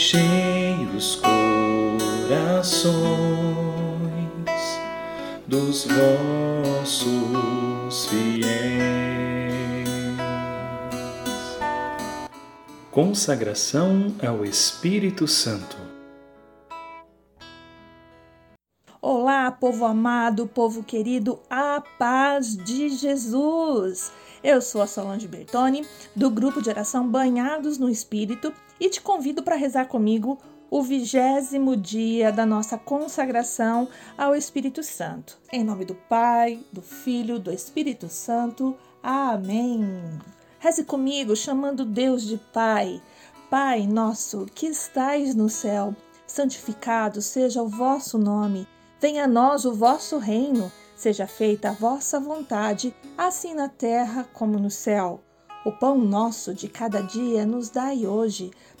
Enchei os corações dos vossos fiéis. Consagração ao Espírito Santo. Olá, povo amado, povo querido, a paz de Jesus! Eu sou a Solange Bertoni, do grupo de oração Banhados no Espírito, e te convido para rezar comigo o vigésimo dia da nossa consagração ao Espírito Santo. Em nome do Pai, do Filho, do Espírito Santo. Amém. Reze comigo, chamando Deus de Pai. Pai nosso que estais no céu, santificado seja o vosso nome. Venha a nós o vosso reino. Seja feita a vossa vontade, assim na terra como no céu. O pão nosso de cada dia nos dai hoje.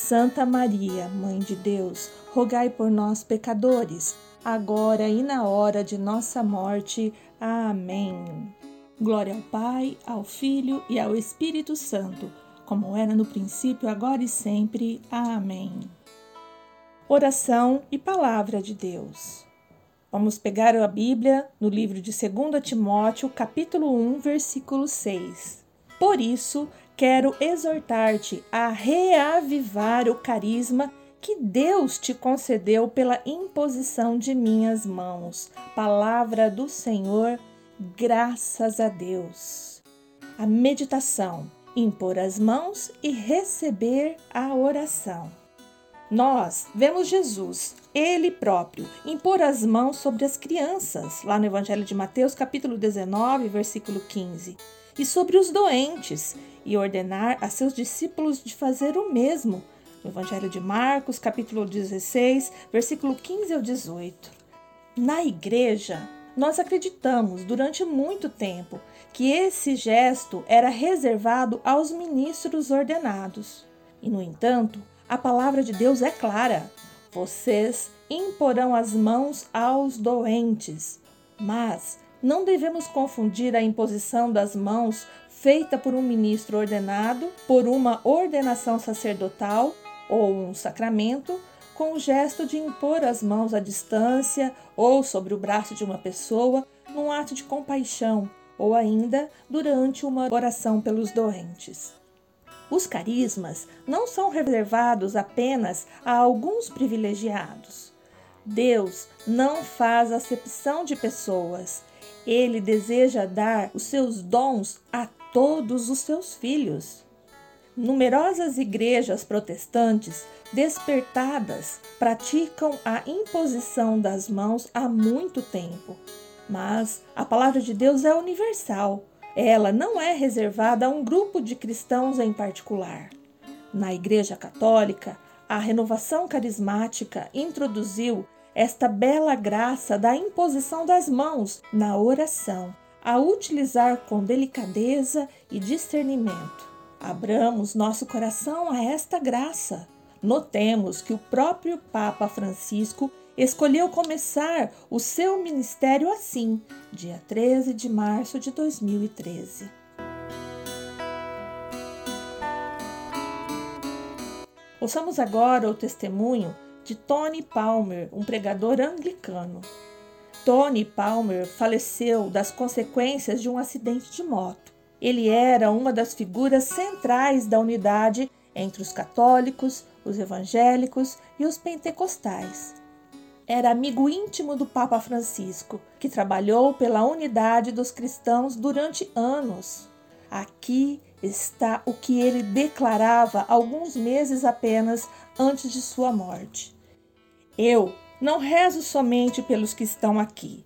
Santa Maria, Mãe de Deus, rogai por nós, pecadores, agora e na hora de nossa morte. Amém. Glória ao Pai, ao Filho e ao Espírito Santo, como era no princípio, agora e sempre. Amém. Oração e Palavra de Deus. Vamos pegar a Bíblia no livro de 2 Timóteo, capítulo 1, versículo 6. Por isso, quero exortar-te a reavivar o carisma que Deus te concedeu pela imposição de minhas mãos. Palavra do Senhor, graças a Deus. A meditação, impor as mãos e receber a oração. Nós vemos Jesus, ele próprio, impor as mãos sobre as crianças, lá no Evangelho de Mateus, capítulo 19, versículo 15, e sobre os doentes, e ordenar a seus discípulos de fazer o mesmo, no Evangelho de Marcos, capítulo 16, versículo 15 ao 18. Na igreja, nós acreditamos durante muito tempo que esse gesto era reservado aos ministros ordenados. E, no entanto, a palavra de Deus é clara: vocês imporão as mãos aos doentes. Mas não devemos confundir a imposição das mãos feita por um ministro ordenado, por uma ordenação sacerdotal ou um sacramento, com o gesto de impor as mãos à distância ou sobre o braço de uma pessoa num ato de compaixão ou ainda durante uma oração pelos doentes. Os carismas não são reservados apenas a alguns privilegiados. Deus não faz acepção de pessoas. Ele deseja dar os seus dons a todos os seus filhos. Numerosas igrejas protestantes despertadas praticam a imposição das mãos há muito tempo, mas a palavra de Deus é universal ela não é reservada a um grupo de cristãos em particular. Na Igreja Católica, a renovação carismática introduziu esta bela graça da imposição das mãos na oração, a utilizar com delicadeza e discernimento. Abramos nosso coração a esta graça. Notemos que o próprio Papa Francisco escolheu começar o seu ministério assim, dia 13 de março de 2013. Ouçamos agora o testemunho de Tony Palmer, um pregador anglicano. Tony Palmer faleceu das consequências de um acidente de moto. Ele era uma das figuras centrais da unidade entre os católicos, os evangélicos e os pentecostais. Era amigo íntimo do Papa Francisco, que trabalhou pela unidade dos cristãos durante anos. Aqui está o que ele declarava alguns meses apenas antes de sua morte. Eu não rezo somente pelos que estão aqui,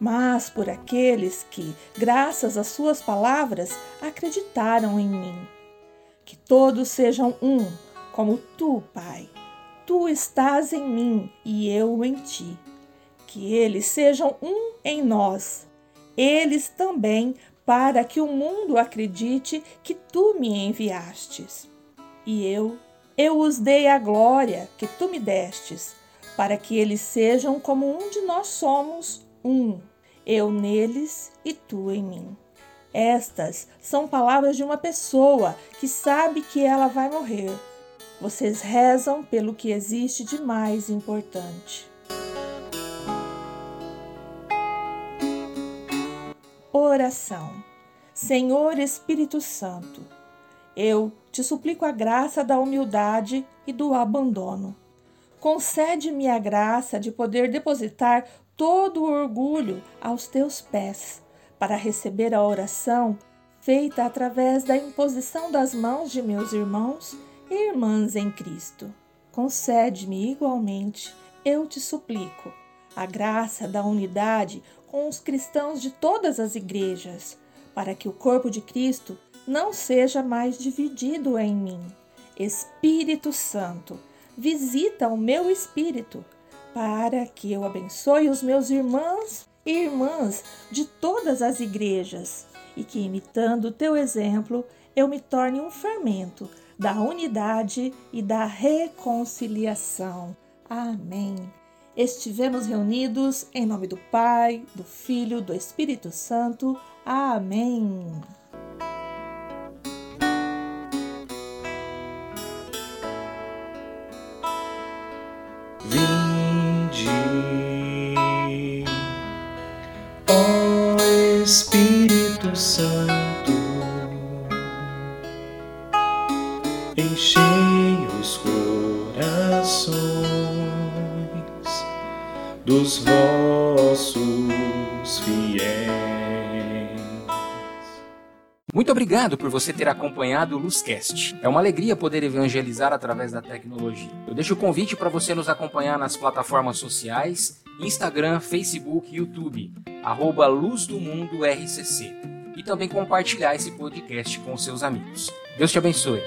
mas por aqueles que, graças às suas palavras, acreditaram em mim. Que todos sejam um, como tu, Pai. Tu estás em mim e eu em ti. Que eles sejam um em nós. Eles também, para que o mundo acredite que tu me enviastes. E eu, eu os dei a glória que tu me destes, para que eles sejam como um de nós somos, um eu neles e tu em mim. Estas são palavras de uma pessoa que sabe que ela vai morrer. Vocês rezam pelo que existe de mais importante. Oração. Senhor Espírito Santo, eu te suplico a graça da humildade e do abandono. Concede-me a graça de poder depositar todo o orgulho aos teus pés, para receber a oração feita através da imposição das mãos de meus irmãos e irmãs em Cristo. Concede-me igualmente, eu te suplico, a graça da unidade com os cristãos de todas as igrejas, para que o corpo de Cristo não seja mais dividido em mim. Espírito Santo, visita o meu espírito para que eu abençoe os meus irmãos e irmãs de todas as igrejas e que, imitando o teu exemplo, eu me torne um fermento da unidade e da reconciliação. Amém. Estivemos reunidos em nome do Pai, do Filho, do Espírito Santo. Amém. Corações dos vossos fiéis. Muito obrigado por você ter acompanhado o Luzcast. É uma alegria poder evangelizar através da tecnologia. Eu deixo o convite para você nos acompanhar nas plataformas sociais, Instagram, Facebook e YouTube, arroba Luz do Mundo RCC. E também compartilhar esse podcast com seus amigos. Deus te abençoe.